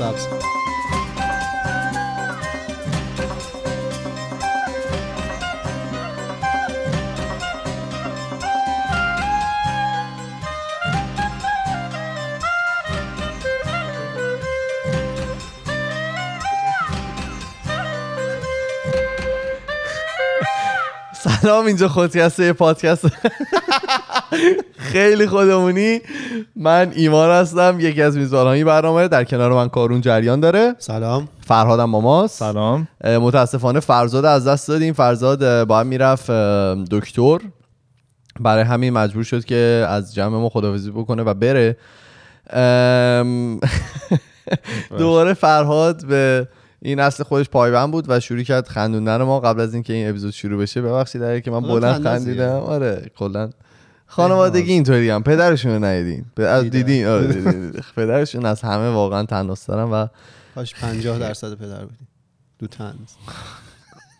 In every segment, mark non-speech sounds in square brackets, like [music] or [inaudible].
سبز. سلام اینجا خودکسته یه پادکست. [laughs] خیلی خودمونی. من ایمان هستم یکی از میزبانان این برنامه. در کنار من کارون جریان داره. سلام. فرهادم ماماست سلام. متاسفانه فرزاد از دست دادیم. فرزاد باید می‌رفت دکتر. برای همین مجبور شد که از جمع ما خداحافظی بکنه و بره. [laughs] دوباره فرهاد به این اصل خودش پایبند بود و شروع کرد خندوندن ما. قبل از اینکه این اپیزود شروع بشه ببخشید که من بلند. خندیدم. آره کلا. خانوادگی اینطوری هم. پدرشون رو ندیدین. دیدین. آره. [laughs] پدرشون از همه واقعا تناس دارن و کاش 50 درصد پدر بودی. دو تنز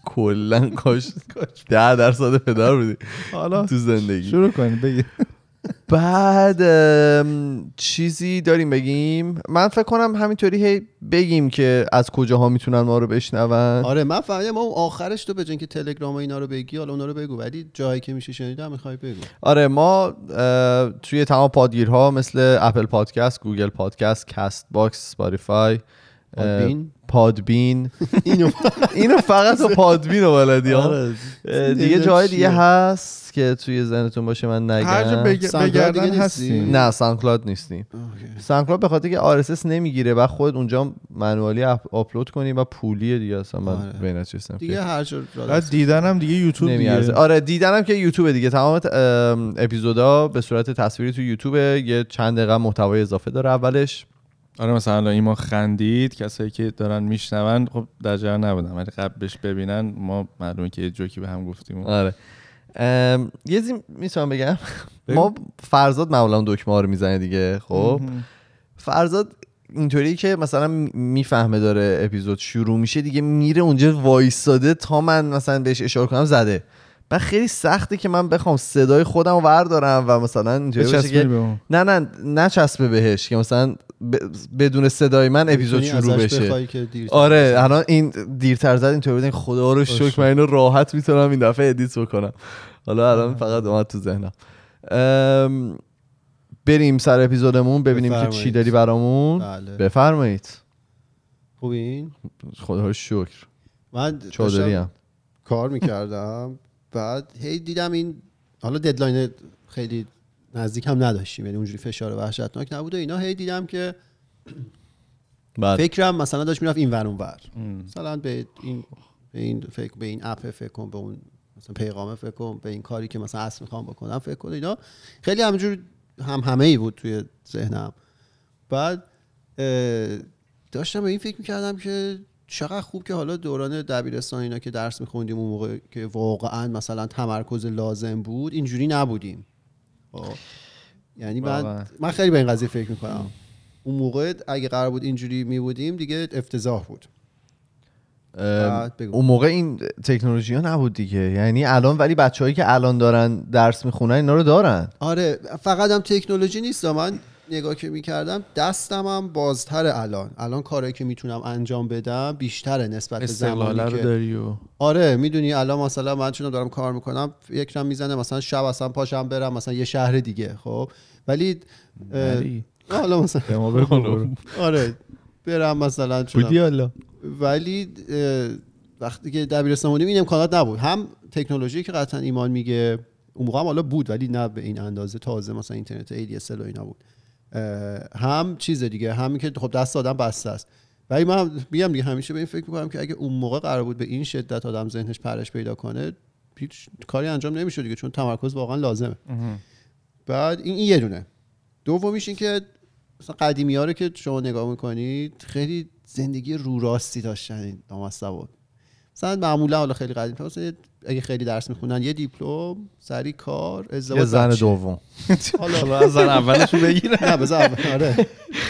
کلا [laughs] کاش ده درصد پدر بودی حالا تو زندگی. شروع کنید بگید بعد چیزی داریم بگیم؟ من فکر کنم همینطوری هی بگیم که از کجاها می‌تونن ما رو بشنون. آره من فهمیدم ما آخرش تو به جای اینکه تلگرام و اینا رو بگی حالا اونا رو بگو. ولی جایی که میشه شنیدم می‌خوای بگو. آره ما توی تمام پادگیرها مثل Apple Podcast Google Podcast Castbox Spotify اه، Podbean؟ Podbean [laughs] اینو [laughs] اینو فقط تو Podbean رو بلدی آره. دیگه جای. دیگه هست که توی ذهنتون باشه من هر جا نگم بگردن نیستی؟ هستیم نه SoundCloud نیستیم. SoundCloud به خاطر که RSS نمی‌گیره و خود اونجا manually upload کنی و پولیه دیگه اصلا من آره. نچستم دیگه هر دست. دیدنم دیگه یوتیوب نمیارزه دیگه آره دیدنم که یوتیوب دیگه تمام اپیزودا به صورت تصویری تو یوتیوب یه چند دقیقه محتوای اضافه داره اولش آره مثلا الان ایما خندید کسایی که دارن میشنون خب در جریان نبودن ولی قبلش ببینن ما معلومه که یه جوکی به هم گفتیم آره. ام، یه چیزی می‌تونم بگم. ما فرزاد معمولا دکمه ها رو می‌زنه دیگه خب؟ فرزاد اینطوری که مثلا می‌فهمه داره اپیزود شروع میشه دیگه میره اونجا وایساده تا من مثلا بهش اشاره کنم زده. بعد خیلی سخته که من بخوام صدای خودم رو وردارم و مثلا اینجوری بچسبونی که اون. نه نه نچسبه بهش که مثلا ب- بدون صدای من اپیزود شروع بشه. آره الان این دیرتر زد اینطوری بودن خدا رو شکر. من اینو راحت می‌تونم این دفعه ادیت بکنم. حالا الان فقط اومد تو ذهنم. ام، بریم سر اپیزودمون ببینیم که چی بفرمایید. داری برامون. بله. بفرمایید. خوبین؟ خدا رو شکر. من داشتم کار می‌کردم. بعد هی دیدم این حالا ددلاین خیلی نزدیک هم نداشتیم یعنی اونجوری فشار وحشتناک نبود و اینا هی دیدم که بعد. فکرم مثلا داشت می‌رفت این ور اون ور مثلا به این به این فکر به این اپ فکر کن به اون مثلا پیغامه فکر کن به این کاری که مثلا اصل می‌خوام بکنم فکر کن. اینا خیلی همینجور هم همه ای بود توی ذهنم. بعد داشتم به این فکر می‌کردم که چقدر خوب که حالا دوران دبیرستان اینا که درس میخوندیم اون موقع که واقعا مثلا تمرکز لازم بود اینجوری نبودیم خب. یعنی من. من خیلی به این قضیه فکر می‌کنم اون موقع اگه قرار بود اینجوری می بودیم دیگه افتضاح بود. اون موقع این تکنولوژی ها نبود دیگه یعنی الان ولی بچههایی که الان دارن درس می‌خونن اینا رو دارن آره فقط هم تکنولوژی نیست من نگاه که می‌کردم دستم هم بازتر الان. الان کارهایی که می‌تونم انجام بدم بیشتره نسبت به زمانی که داری و آره می‌دونی الان مثلا من چون دارم کار می‌کنم یکم می‌زنه مثلا شب اصلا پاشم برم مثلا یه شهر دیگه خب؟ ولی حالا مثلا. [laughs] آره برم مثلا بودی حالا؟ ولی وقتی که دبیرستان بودیم این امکانات نبود. هم تکنولوژی که قطعا ایمان میگه اون موقع هم حالا بود ولی نه به این اندازه. تازه مثلا اینترنت ADSL و اینا بود. هم چیز دیگه همین که خب دست آدم بسته است. ولی من میگم دیگه همیشه به این فکر می‌کنم که اگه اون موقع قرار بود به این شدت آدم ذهنش پرش پیدا کنه هیچ کاری انجام نمی‌شد دیگه چون تمرکز واقعا لازمه. بعد این, این یه دونه. دومیش این که مثلا قدیمی ها رو که شما نگاه می‌کنید خیلی زندگی رو راستی داشتن این نامستواد مثلا معمولا حالا خیلی قدیم مثلا اگه خیلی درس می‌خونن یه دیپلم سری کار ازدواج زن بچه. دوم. حالا زن اولشو [laughs] بگیرن. نه بذار اول- آره.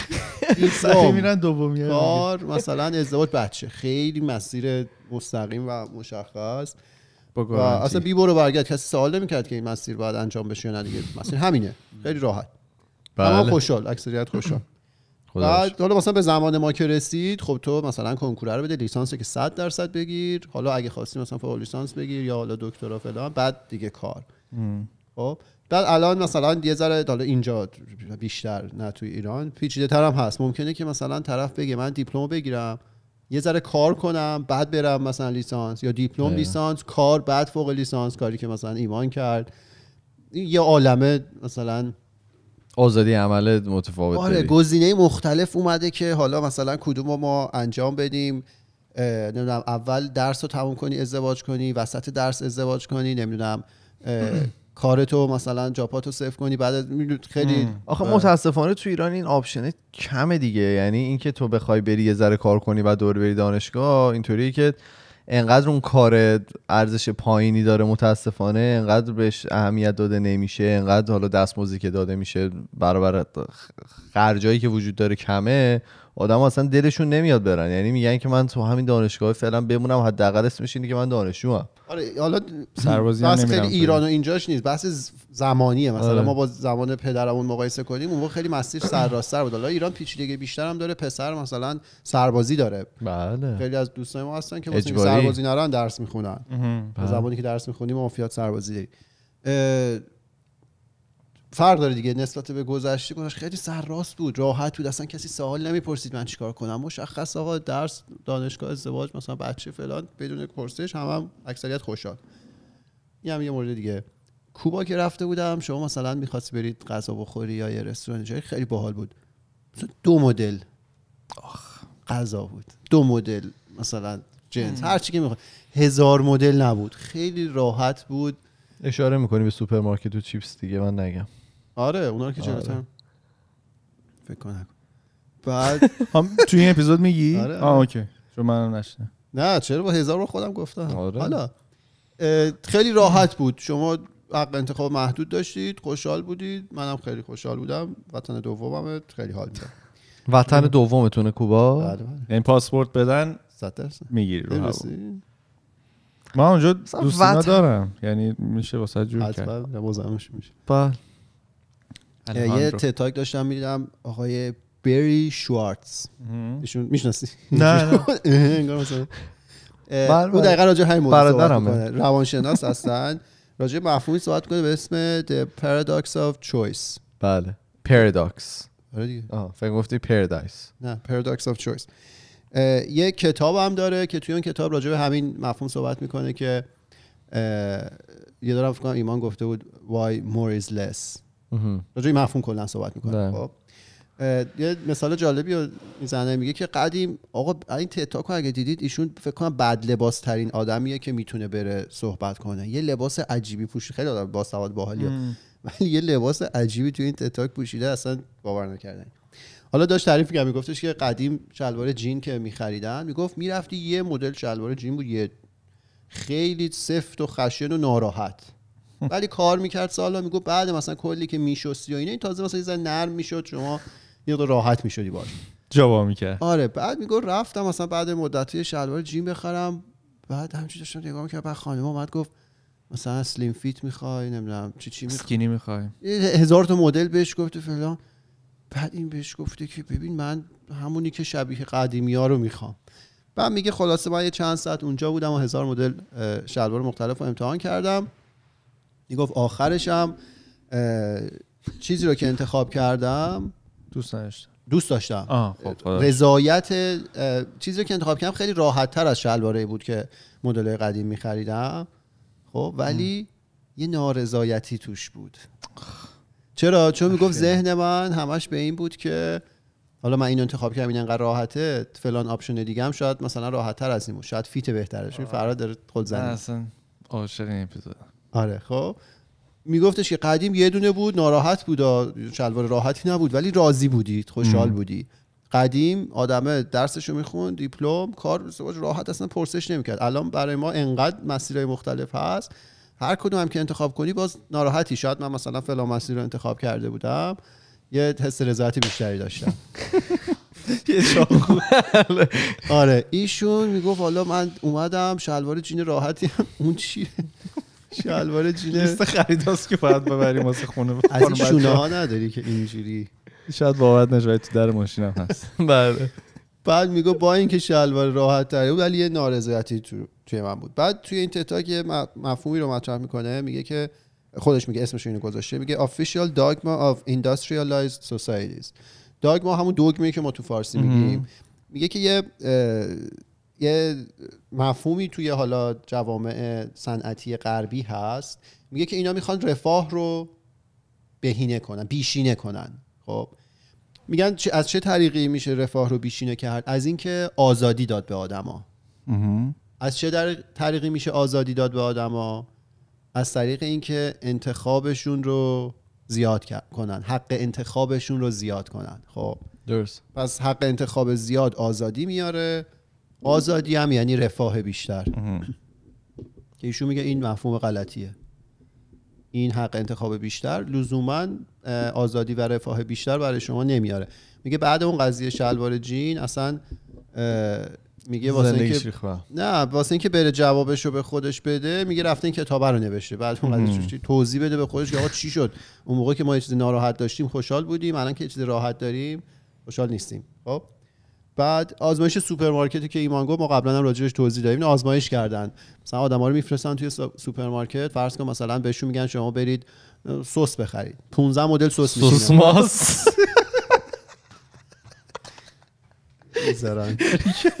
[laughs] دیپلم میرن دومی کار مثلا ازدواج بچه. خیلی مسیر مستقیم و مشخص. با و. اصلا بی برو برگرد کسی سوال نمی‌کرد که این مسیر باید انجام بشه یا نه دیگه. مسیر همینه. خیلی راحت. بله. اما خوشحال اکثریت خوشحال. بعد حالا مثلا به زمان ما که رسید خب تو مثلا کنکوره رو بده لیسانس که 100 درصد بگیر. حالا اگه خواستی مثلا فوق لیسانس بگیر یا حالا دکترا فلان بعد دیگه کار. خب؟ بعد الان مثلا یه ذره حالا اینجا بیشتر نه توی ایران پیچیده تر هم هست. ممکنه که مثلا طرف بگه من دیپلم بگیرم یه ذره کار کنم بعد برم مثلا لیسانس. یا دیپلم. لیسانس کار بعد فوق لیسانس. کاری که مثلا ایمان کرد. یه عالمه مثلا آزادی عمل متفاوت آره داری. گزینه مختلف اومده که حالا مثلا کدوم رو ما انجام بدیم. نمی‌دونم اول درس رو تموم کنی ازدواج کنی وسط درس ازدواج کنی نمی‌دونم [clears throat] کارتو مثلا جاپاتو صفر کنی بعد خیلی آخه اه، متاسفانه تو ایران این آپشنه کمه دیگه. یعنی اینکه تو بخوای بری یه ذره کار کنی و دور بری دانشگاه اینطوریه که انقدر اون کار ارزش پایینی داره متاسفانه انقدر بهش اهمیت داده نمیشه انقدر حالا دستمزدی که داده میشه برابر خرجایی که وجود داره کمه. آدم اصلا دلشون نمیاد برن. یعنی میگن که من تو همین دانشگاه فعلا بمونم حداقل اسمش اینه که من دانشجوام. آره حالا سربازی نمیرم خیلی. ایران و اینجاش نیست. بحث ز- زمانیه. مثلا آره. ما با زمان پدرمون مقایسه کنیم اون خیلی مسیر سرراستر بود. حالا ایران پیچیدگی بیشتر هم داره پسر مثلا سربازی داره. بله. خیلی از دوستای ما هستن که اجباری. سربازی نرن درس می‌خونن. زمانی که درس می‌خونیم مافیات سربازی داری فرق داره دیگه نسبت به گذشته گذشته خیلی سرراست بود راحت بود. اصلا کسی سوال نمی‌پرسید من چیکار کنم. مشخص آقا درس دانشگاه ازدواج مثلا بچه فلان بدون پرسش هم, هم اکثریت خوشحال. این هم یه مورد دیگه. کوبا که رفته بودم شما مثلا می‌خواستی برید غذا بخوری یا یه رستوران جایی خیلی باحال بود. مثلا دو مدل. غذا بود. دو مدل مثلا جنس هر چی که می‌خواد هزار مدل نبود. خیلی راحت بود. اشاره می‌کنی به سوپرمارکت و چیپس دیگه؟ من نگم. آره اونا رو که آره. جلوتر فکر کنم بعد [laughs] هم تو این اپیزود میگی؟ آره، آه آره. اوکی. چون منم نشنه نه چرا؟ با هزار رو خودم گفتم. آره. حالا خیلی راحت بود. شما حق انتخاب محدود داشتید خوشحال بودید. منم خیلی خوشحال بودم. وطن دومم خیلی حال میدم وطن دومتونه کوبا؟ بله بله. یعنی پاسپورت بدن می‌گیری رو هوا. من اونجا دوستینا وطن- دارم. یعنی میشه واسه جور کرد. حتما میشه. بله. یه. تتاک داشتم می‌دیدم آقای بری شوارتز. ایشون می‌شناسی؟ نه، نه. [laughs] بله، او بله. دقیقا راجع به همین موضوع صحبت روانشناس هستن. راجع مفهومی صحبت کنه به اسم The Paradox of Choice. بله. پرادوکس آره دیگه. فکر گفتی پردایس نه Paradox of Choice. یه کتاب هم داره که توی اون کتاب راجع به همین مفهوم صحبت می‌کنه که یه دارم فکر کنم ایمان گفته بود why more is less. راجع مفهوم کلا صحبت می‌کنه بله. خب. یه مثال جالبی رو می‌زنه. میگه که قدیم آقا این تتاک رو اگه دیدید ایشون فکر کنم بد لباس ترین آدمیه که می‌تونه بره صحبت کنه. یه لباس عجیبی پوشید خیلی آدم باسواد باحالیه. ولی یه لباس عجیبی توی این تتاک پوشیده اصلا باور نکردن. حالا داشت تعریف کرد میگفتش که قدیم شلوار جین که میخریدن می‌گفت می‌رفتی یه مدل شلوار جین بود یه خیلی سفت و خشن و ناراحت. ولی کار می‌کرد سالا می‌گفت بعد مثلا کلی که میشستی و اینا این تازه مثلا یه نرم می‌شد شما یه راحت می‌شدی باش. جوا می‌کرد. آره بعد می‌گفت رفتم مثلا بعد مدتی شلوار جین بخرم بعد همینجوری داشتم نگاه می‌کردم بعد خانم اومد گفت مثلا سلیم فیت می‌خوای نمی‌دونم چی چی می‌خوای؟ سکینی می‌خوایم یه هزار تا مدل بهش گفته فلان. بعد این بهش گفته که ببین من همونی که شبیه قدیمی ها رو می‌خوام. بعد میگه خلاصه من یه چند ساعت اونجا بودم و هزار مدل شلوار مختلف رو امتحان کردم. می‌گفت آخرشم اه، چیزی رو که انتخاب کردم دوست نداشتم. دوست داشتم. خب رضایت چیزی رو که انتخاب کردم خیلی راحت تر از شلواره بود که مدل قدیم میخریدم. خب ولی یه نارضایتی توش بود. چرا؟ چون می‌گفت ذهن من همش به این بود که حالا من اینو انتخاب کردم این انقدر راحته فلان option دیگه هم شاید مثلا راحت تر از این بود. شاید fit بهترش فراد داره خود زنی اصلا عاشق این اپیزود آره خب. میگفتش که قدیم یه دونه بود ناراحت بود شلوار راحتی نبود ولی راضی بودید خوشحال. بودی. قدیم آدمه درسشو می‌خوند دیپلم کار راحت اصلا پرسش نمی‌کرد. الان برای ما انقدر مسیرهای مختلف هست. هر کدوم هم که انتخاب کنی باز ناراحتی. شاید من مثلا فلان مسیر رو انتخاب کرده بودم یه حس رضایت بیشتری داشتم. [laughs] [laughs] آره ایشون می‌گفت حالا من اومدم شلوار جین راحتی [laughs] اون چیه؟ شلوار جین لیست خریداست که باید ببریم واسه خونه. از این شونه ها نداری که اینجوری. شاید باورت نشه تو در ماشینم هست. [laughs] بله. بعد میگو با اینکه شلوار راحت تره بود ولی یه نارضایتی تو توی من بود. بعد توی این تتاک یه م- مفهومی رو مطرح می‌کنه میگه که خودش میگه اسمش اینو گذاشته میگه official dogma of industrialized societies. داگما همون دوگمی که ما تو فارسی میگیم. میگه که یه یه مفهومی توی حالا جوامع صنعتی غربی هست. میگه که اینا می‌خوان رفاه رو بهینه کنن بیشینه کنن. خب. میگن از چه طریقی میشه رفاه رو بیشینه کرد؟ از اینکه آزادی داد به آدما. از چه در- طریقی میشه آزادی داد به آدما؟ از طریق اینکه انتخابشون رو زیاد کنن حق انتخابشون رو زیاد کنن. خب. درست. پس حق انتخاب زیاد آزادی میاره. آزادی هم یعنی رفاه بیشتر. که ایشون میگه این مفهوم غلطیه. این حق انتخاب بیشتر لزوما آزادی و رفاه بیشتر برای شما نمیاره. میگه بعد اون قضیه شلوار جین اصلا میگه واسه اینکه. نه. واسه اینکه بره جوابش رو به خودش بده میگه رفته این کتابه رو نوشته. بعد اون قضیه توضیح بده به خودش که آقا چی شد؟ اون موقع که ما یه چیزی ناراحت داشتیم خوشحال بودیم الان که یه چیزی راحت داریم خوشحال نیستیم. خب؟ بعد آزمایش سوپرمارکتی که ایمان گفت ما قبلا هم راجعش توضیح دادیم. آزمایش کردن. مثلا آدما رو میفرستن توی سوپرمارکت. فرض کن مثلا بهشون میگن شما برید سس بخرید. 15 مدل سس سس میشینه. [laughs] ماس ببخشید.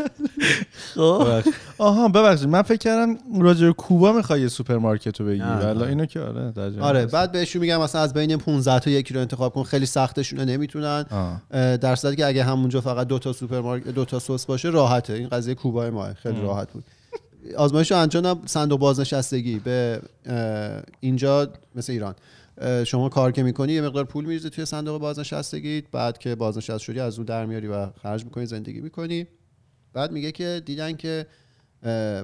آها ببخشید. من فکر کردم راجع به کوبا می‌خوای یه سوپرمارکت رو بگی. نه. اینو که آره آره. بعد بهشون میگن مثلا از بین 15 تا یکی رو انتخاب کن. خیلی سختشونه نمی‌تونن. در صورتی که اگه همونجا فقط دو تا سوپرمارکت دو تا سس باشه راحته. این قضیه کوبای ماه. خیلی راحت بود. آزمایش رو انجام دادم، صندوق بازنشستگی به اینجا مثل ایران. شما کار که می‌کنی یه مقدار پول میریزی توی صندوق بازنشستگی بعد که بازنشسته شدی از اون در میاری و خرج می‌کنی زندگی می‌کنی. بعد میگه که دیدن که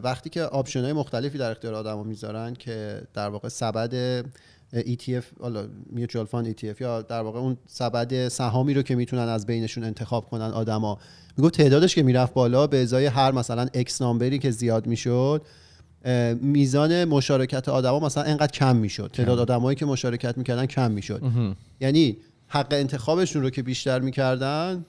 وقتی که option های مختلفی در اختیار آدما می‌ذارن که در واقع سبد ETF حالا mutual fund ETF یا در واقع اون سبد سهامی رو که می‌تونن از بینشون انتخاب کنن آدما می‌گفت تعدادش که می‌رفت بالا به ازای هر مثلا X number ی که زیاد می‌شد میزان مشارکت آدما مثلا انقدر کم می‌شد. تعداد آدمایی که مشارکت می‌کردن کم می‌شد. یعنی حق انتخابشون رو که بیشتر می‌کردن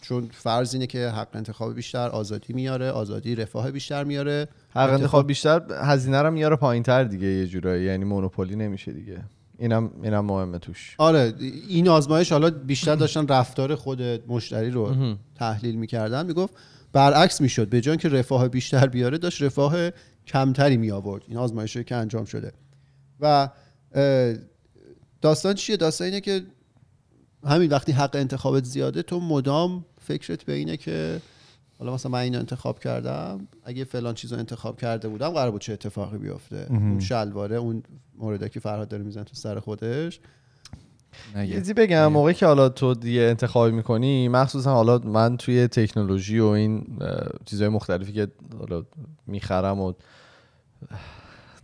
چون فرض اینه که حق انتخاب بیشتر آزادی میاره آزادی رفاه بیشتر میاره. حق انتخاب بیشتر هزینه رو میاره پایین تر دیگه یه جورایی. یعنی مونوپولی نمیشه دیگه. اینم اینم مهمه توش. آره این آزمایش حالا بیشتر داشتن رفتار خود مشتری رو تحلیل می‌کردن. می‌گفت برعکس می‌شد. به جای که رفاه بیشتر بیاره داشت رفاه کمتری می آورد. این آزمایشی که انجام شده. و داستان چیه؟ داستان اینه که همین وقتی حق انتخابت زیاده تو مدام فکرت به اینه که حالا مثلا من اینو انتخاب کردم اگه فلان چیزو انتخاب کرده بودم قرار بود چه اتفاقی بیفته. اون شلواره اون مورد که فرهاد داره می‌زنه تو سر خودش چیزی بگم موقعی که حالا تو دیگه انتخاب می‌کنی مخصوصا حالا من توی تکنولوژی و این چیزهای مختلفی که حالا می‌خرم و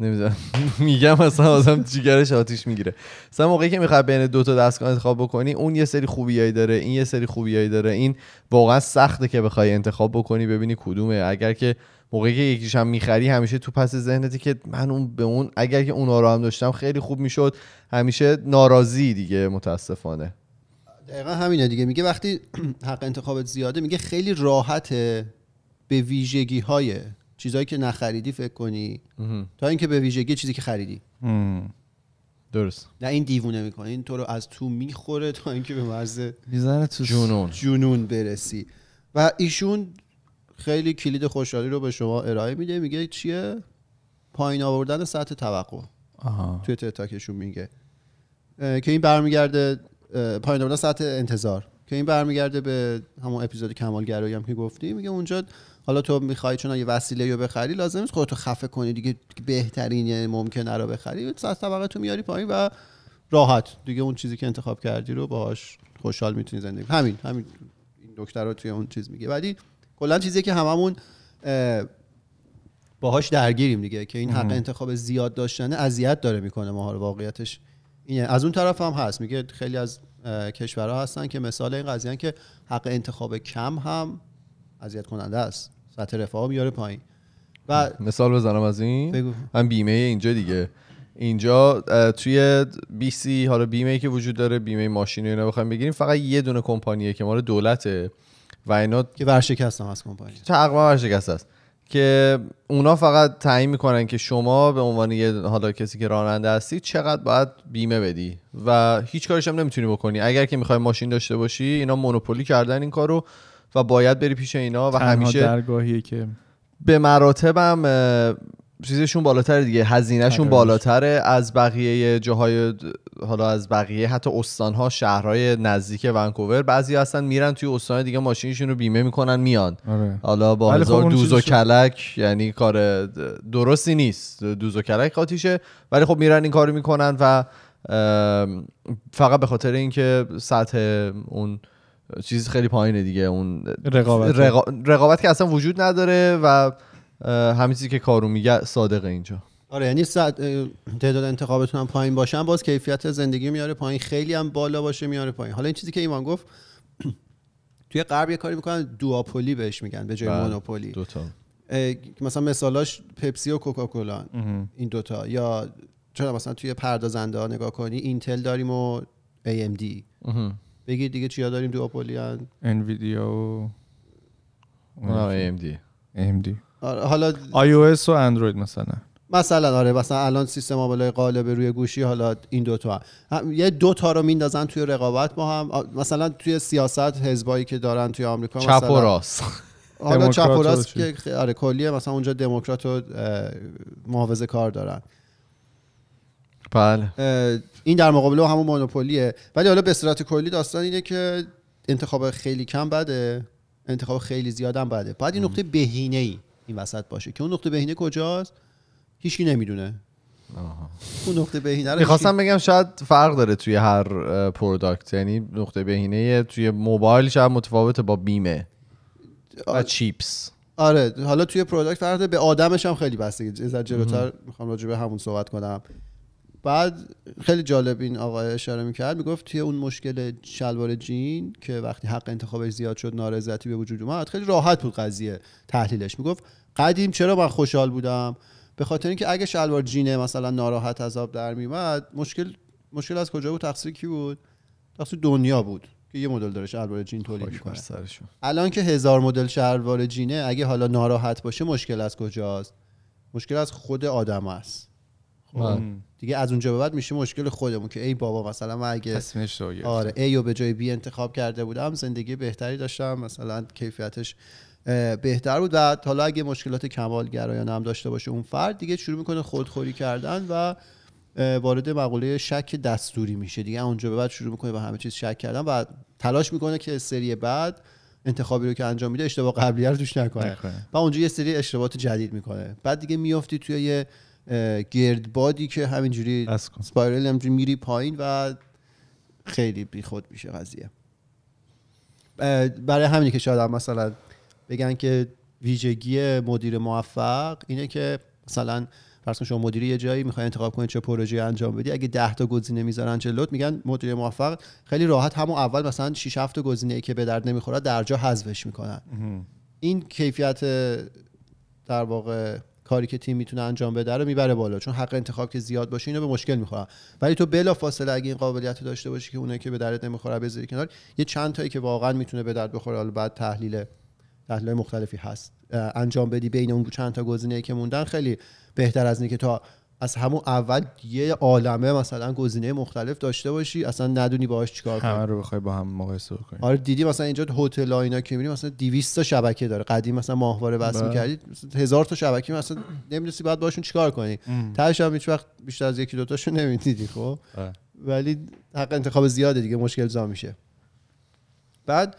نمی‌دونم [laughs] میگم مثلا آدم جیگرش آتیش می‌گیره. مثلا موقعی که می‌خوای بین دو تا دستگاه انتخاب بکنی اون یه سری خوبیایی داره این یه سری خوبیایی داره این واقعا سخته که بخوای انتخاب بکنی ببینی کدومه. اگر که موقعی که یکیش هم می‌خری همیشه تو پس ذهنتی که من اون به اون اگر که اونا رو هم داشتم خیلی خوب می‌شد. همیشه ناراضی دیگه متاسفانه. دقیقا همینه دیگه. میگه وقتی [clears throat] حق انتخابت زیاده میگه خیلی راحته به ویژگی های چیزهایی که نخریدی فکر کنی. تا اینکه به ویژگی چیزی که خریدی. درست. نه این دیوونه می‌کنه. این تو رو از تو می‌خوره تا اینکه به مرز می‌زنه تو جنون. جنون برسی. و ایشون خیلی کلید خوشحالی رو به شما ارائه میده. میگه چیه؟ پایین آوردن سطح توقع. آها. توی تتاکشون میگه. که این برمیگرده پایین آوردن سطح انتظار. که این برمیگرده به همون اپیزود کمالگرایی هم که گفتی. میگه اونجا حالا تو می‌خوای چون یه وسیله رو بخری لازم نیست خودتو خفه کنی دیگه بهترین ممکنه رو بخری. سطح طبقه تو میاری پایین و راحت. دیگه اون چیزی که انتخاب کردی رو باهاش خوشحال می‌تونی زندگی. همین همین این دکتر رو توی اون چیز میگه. ولی کلا چیزی که هممون اه، باهاش درگیریم دیگه که این حق انتخاب زیاد داشتن اذیت داره می‌کنه ما رو واقعیتش. اینه. از اون طرف هم هست. میگه خیلی از کشورها هستن که مثال این قضیه که حق انتخاب کم هم اذیت کننده است. سطح رفاه میاره پایین. و مثال بزنم از این. بگو. من بیمه اینجا دیگه. اینجا توی بی سی حالا بیمه که وجود داره بیمه ماشین و اینا بخوایم بگیریم فقط یه دونه کمپانیه که مال دولته. و اینا که ورشکست هم از کمپانی. تقریبا ورشکست است. که اونا فقط تعیین می‌کنن که شما به عنوان یه حالا کسی که راننده هستی چقدر باید بیمه بدی و هیچ کارش هم نمی‌تونی بکنی. اگر که می‌خوای ماشین داشته باشی اینا مونوپولی کردن این کارو و باید بری پیش اینا و همیشه درگاهیه که به مراتب هم اه، چیزشون بالاتر دیگه. هزینهشون. بالاتره. از بقیه جاهای حالا از بقیه حتی استانها شهرهای نزدیک ونکوور بعضی هستن میرن توی استان دیگه ماشینشون رو بیمه می‌کنن میان. آره. حالا با خب هزار اون دوز و کلک یعنی کار درستی نیست. دوز و کلک قاطیشه ولی خب میرن این کارو می‌کنن و فقط به خاطر اینکه سطح اون چیز خیلی پایینه دیگه. اون رقابت. رقا- رقابت که اصلا وجود نداره و همین چیزی که کارو میگه صادقه اینجا. آره یعنی تعداد انتخابتون هم پایین باشن باز کیفیت زندگی میاره پایین خیلی هم بالا باشه میاره پایین. حالا این چیزی که ایمان گفت [clears throat] توی غرب یه کاری می‌کنن دوآپولی بهش میگن به جای بله. مونوپولی. دوتا مثلا مثالاش پپسی و کوکاکولا این دوتا یا چرا مثلا توی پردازنده ها نگاه کنی اینتل داریم و AMD بگید دیگه چیا داریم دوآپولی هن؟ انویدیا و AMD AMD آره، حالا iOS و اندروید مثلا. مثلا آره مثلا الان سیستم عامل قالب روی گوشی حالا این دوتا هم یه دوتا رو میندازن توی رقابت با هم مثلا توی سیاست حزبایی که دارن توی آمریکا چپ و مثلا راست حالا چپ و راست؟ که آره کلیه مثلا اونجا دموکرات و محافظه کار دارن. بله. این در مقابل همون مونوپولیه. ولی حالا به صورت کلی داستان اینه که انتخاب خیلی کم بده. انتخاب خیلی زیادم بده. باید این نقطه بهینه ای این وسط باشه. که اون نقطه بهینه کجاست؟ هیچکی نمی‌دونه. اون نقطه بهینه رو می‌خواستم بگم شاید فرق داره توی هر پروداکت یعنی نقطه بهینه توی موبایل شاید متفاوته با بیمه و چیپس. آره حالا توی پروداکت فرق داره. به آدمش هم خیلی بستگی ذره جلوتر می‌خوام راجع به همون صحبت کنم. بعد خیلی جالب این آقای اشاره می‌کرد. می‌گفت توی اون مشکل شلوار جین که وقتی حق انتخابش زیاد شد نارضایتی به وجود اومد خیلی راحت بود قضیه تحلیلش. می‌گفت قدیم چرا من خوشحال بودم؟ به خاطر اینکه اگه شلوار جینه مثلا ناراحت از آب در میومد مشکل مشکل از کجا بود؟ تقصیر کی بود؟ تقصیر دنیا بود که یه مدل داره شلوار جین تولید می‌کنه. الان که هزار مدل شلوار جینه اگه حالا ناراحت باشه مشکل از کجاست؟ مشکل از خود آدم است. بله. دیگه از اونجا به بعد میشه مشکل خودمون که ای بابا مثلا من اگه. آره ای رو به جای بی انتخاب کرده بودم زندگی بهتری داشتم. مثلا کیفیتش بهتر بود. و حالا اگه مشکلات کمالگرایانه هم داشته باشه اون فرد دیگه شروع می‌کنه خودخوری کردن و وارد مقوله شک دستوری میشه. دیگه اونجا به بعد شروع می‌کنه به همه چیز شک کردن و تلاش می‌کنه که سری بعد انتخابی رو که انجام میده اشتباه قبلی رو توش نکنه. و اونجا یه سری اشتباهات جدید می‌کنه. بعد دیگه میافتی توی یه گردبادی که همینجوری. اسپایرل همجوری میری پایین و خیلی بیخود میشه قضیه. برای همینه که شاید هم مثلا بگن که ویژگی مدیر موفق اینه که مثلا فرض شما مدیری یه جایی می‌خوای انتخاب کنی چه پروژه انجام بدی. اگه 10 تا گزینه می‌ذارن جلوت میگن مدیر موفق خیلی راحت همون اول مثلا 6 7 تا گزینه ای که به درد نمی‌خوره در جا حذفش می‌کنن. این کیفیت در واقع کاری که تیم می‌تونه انجام بده رو می‌بره بالا. چون حق انتخاب که زیاد باشه اینو به مشکل می‌خورن ولی تو بلا فاصله اگه این قابلیت رو داشته باشی که اونایی که به درد نمی‌خوره بذاری کنار یه چند تایی که واقعا می‌تونه به درد بخوره حالا بعد تحلیل تحلیل مختلفی هست. انجام بدی بین اون چند تا گزینه که موندن خیلی بهتر از اینه که تا از همون اول یه عالمه مثلا گزینه مختلف داشته باشی اصلا ندونی باهاش چیکار کنی. همه رو بخوای با هم مقایسه بکنی آره دیدی مثلا اینجا هتل اینا که می‌بینی مثلا 200 تا شبکه داره. قدیم مثلا ماهواره بس بله. می‌کردی هزار تا شبکه مثلا نمی‌دونستی بعد باشون چیکار کنی. تهش هم هیچ وقت بیشتر از یکی دو تاشو نمی‌دیدی خب. ولی حق انتخاب زیاده دیگه مشکل زا میشه. بعد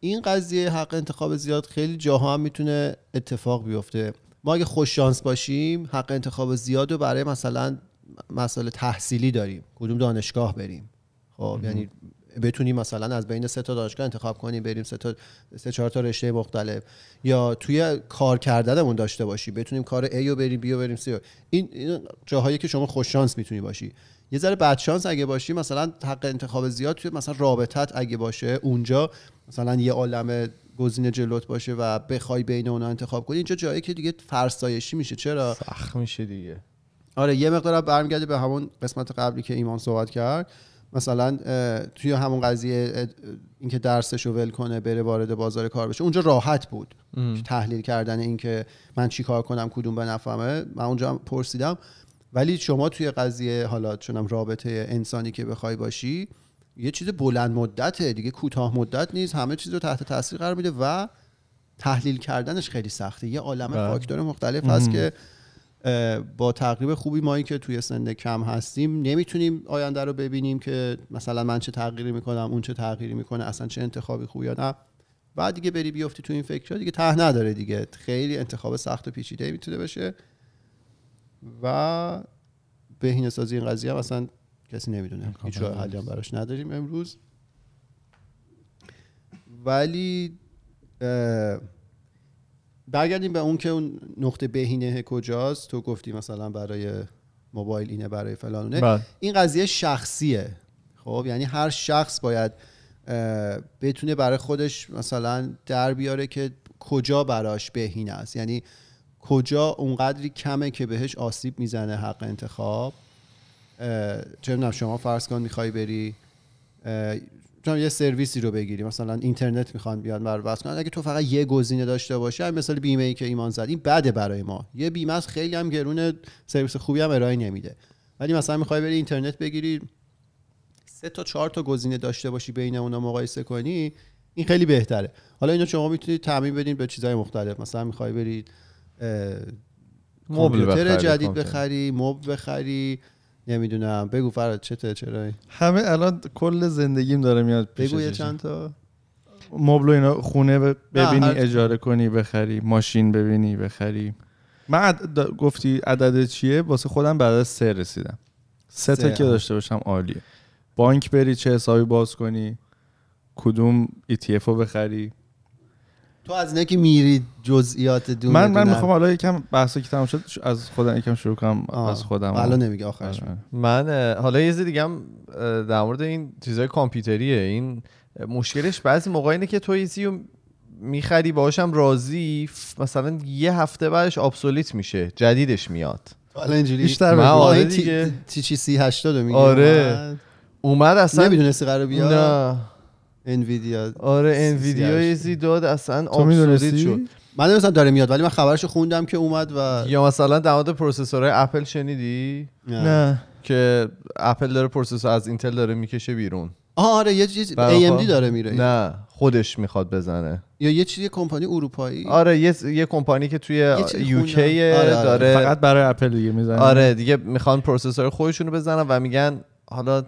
این قضیه حق انتخاب زیاد خیلی جاها هم می‌تونه اتفاق بیفته. ما اگه خوش شانس باشیم حق انتخاب زیاد رو برای مثلا مسائل تحصیلی داریم. کدوم دانشگاه بریم. خب یعنی بتونیم مثلا از بین سه تا دانشگاه انتخاب کنیم بریم سه تا سه چهار تا رشته مختلف. یا توی کار کردنمون داشته باشی بتونیم کار A رو بریم B رو بریم C رو. این, این جاهایی که شما خوش شانس می‌تونی باشی. یه ذره بد شانس اگه باشی مثلا حق انتخاب زیاد توی مثلا رابطت اگه باشه اونجا مثلا یه عالم گزینه جلوت باشه و بخوای بین اونها انتخاب کنی اینجا جایی که دیگه فرسایشی میشه. چرا؟ سخت میشه دیگه. آره یه مقدار برمیگرده به همون قسمت قبلی که ایمان صحبت کرد. مثلا توی همون قضیه اینکه درسش رو ول کنه بره وارد بازار کار بشه اونجا راحت بود. تحلیل کردن اینکه من چی کار کنم کدوم به نفعمه من اونجا هم پرسیدم. ولی شما توی قضیه حالا چونم رابطه انسانی که بخوای باشی یه چیز بلند مدته دیگه کوتاه مدت نیست همه چیز رو تحت تاثیر قرار میده و تحلیل کردنش خیلی سخته. یه عالم بله. فاکتور مختلف هست که با تقریب خوبی مایی که توی سن کم هستیم نمی‌تونیم آینده رو ببینیم که مثلا من چه تغییری می‌کنم اون چه تغییری می‌کنه اصلا چه انتخابی خوبی یا نه. بعد دیگه بری بیفتی تو این فکر دیگه ته نداره دیگه. خیلی انتخاب سخت و پیچیده می‌تونه بشه. و بهینه سازی این قضیه هم اصلا کسی نمی‌دونه. هیچ راه حلی هم براش نداریم امروز. ولی برگردیم به اون که اون نقطه بهینه کجاست. تو گفتی مثلا برای موبایل اینه برای فلانونه. بله. این قضیه شخصیه. خب یعنی هر شخص باید بتونه برای خودش مثلا در بیاره که کجا براش بهینه است. یعنی کجا اونقدری کمه که بهش آسیب می‌زنه حق انتخاب. چه شما فرض کن می‌خوای بری یه سرویسی رو بگیری مثلا اینترنت می‌خوان بیان بر بس کنن. اگه تو فقط یه گزینه داشته باشه همین مثال بیمه ای که ایمان زد این بده برای ما. یه بیمه است خیلی هم گرونه سرویس خوبی هم ارائه نمیده. ولی مثلا می‌خوای بری اینترنت بگیری سه تا چهار تا گزینه داشته باشی بین اونا مقایسه کنی این خیلی بهتره. حالا اینو شما می‌تونید تعمین بدین به چیزهای مختلف. مثلا می‌خوای برید مبل کامپیوتر جدید. بخری مبل بخری. نمی‌دونم. بگو فراد چته چرا همه الان کل زندگیم داره میاد پیش بگو یه. چند تا. مبل و اینا خونه ببینی هر- اجاره کنی بخری ماشین ببینی بخری. من عد- دا- گفتی عدد چیه؟ واسه خودم بعد از سه رسیدم. سه تا که. داشته باشم عالیه. بانک بری چه حسابی باز کنی کدوم ETF رو بخری. تو از اینا که میری جزئیات دونه من من. می‌خوام حالا یکم بحثا که تمام شد از خودم یکم شروع کنم. از خودم الان نمیگه آخرش آره. من حالا یه چیز دیگه هم در مورد این چیزای کامپیوتریه این مشکلش بعضی موقع اینه که تو چیزی می‌خری باهاشم راضی ف- مثلا یه هفته بعدش ابسولیت میشه جدیدش میاد حالا اینجوری بیشتر من. آره دیگه. تی چی سی هشتاد میگه آره. اومد. اومد اصلا نمی‌دونستی قرار بیاد نه انویدیا آره انویدیا یه. چیزی داد اصلا obsolete شد. من نمی‌دونستم داره میاد ولی من خبرشو خوندم که اومد و یا مثلا در مورد processor های اپل شنیدی؟ نه. که اپل داره processor از اینتل داره می‌کشه بیرون. آره یه چیز AMD داره میره. نه خودش می‌خواد بزنه. یا یه چیزی کمپانی اروپایی. آره یه یه کمپانی که توی UK خوندم. آره، آره. داره فقط برای اپل دیگه می‌زنه. آره دیگه می‌خوان processor خودشونو بزنن و میگن حالا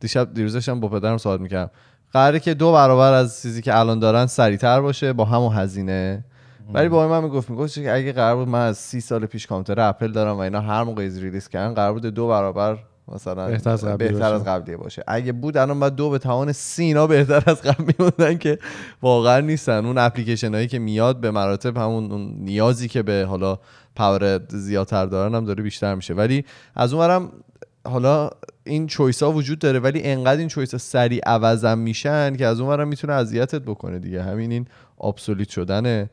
دیشب دیروزش هم با پدرم صحبت می‌کردم. قراره که دو برابر از چیزی که الان دارن سریعتر باشه با همون هزینه. ولی با من می‌گفت می‌گفت که اگه قرار بود من از سی سال پیش کامپیوتر اپل دارم و اینا هر موقع از release کردن قرار بود دو برابر مثلا بهتر از قبلی بهتر باشه. از قبلی باشه. اگه بود الان باید دو به توان سی اینا بهتر از قبل میموندن که واقعا نیستن. اون اپلیکیشن هایی که میاد به مراتب همون اون نیازی که به حالا power زیادتر دارن هم داره بیشتر میشه. ولی از اونورم حالا این choice ها وجود داره ولی انقدر این choice ها سریع عوضم میشن که از اونورم می‌تونه اذیتت بکنه دیگه. همین این obsolete شدن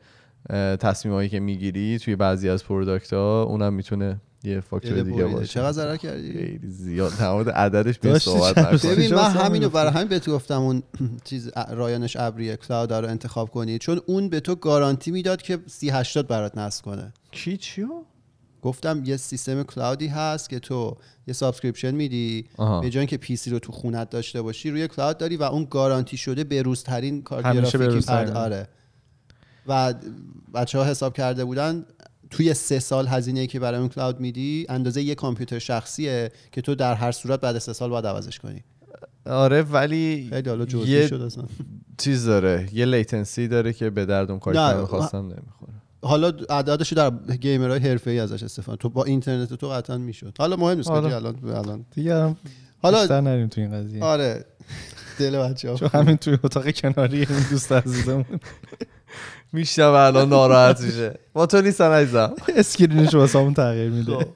تصمیم هایی که می‌گیری توی بعضی از product ها اونم می‌تونه یه فاکتور دیگه. باشه. چقدر ضرر کردی؟ خیلی زیاد. مورد عددش به صحبت. ببین من همینو. برای همین بهت گفتم اون [clears throat] چیز رایانش ابریه cloud رو انتخاب کنی چون اون به تو گارانتی می‌داد که سی هشتاد برات نصب کنه. کی چیو؟ گفتم یه سیستم cloud ی هست که تو یه subscription میدی. به جای اینکه PC رو تو خونت داشته باشی روی cloud داری و اون گارانتی شده بروزترین کارت همیشه گرافیکی آره. و بچه ها حساب کرده بودن توی سه سال هزینه که برای اون cloud میدی اندازه یه کامپیوتر شخصیه که تو در هر صورت بعد سه سال باید عوضش کنی. آره ولی یه شد اصلا. چیز داره یه latency داره که به درد اون کاری خواستم نمی‌خوره. حالا اعدادش رو در gamer های حرفه‌ای ازش استفاده تو با اینترنت تو قطعا می‌شد. حالا مهم نیست آره. الان الان. دیگه حالا بیشتر نریم تو این قضیه. آره. دل بچه‌ها. چون همین توی اتاق کناری این دوست عزیزمون. میشنم الان ناراحت میشه. با تو نیستن عزیزم. screen ش واسه همون تغییر میده. خب.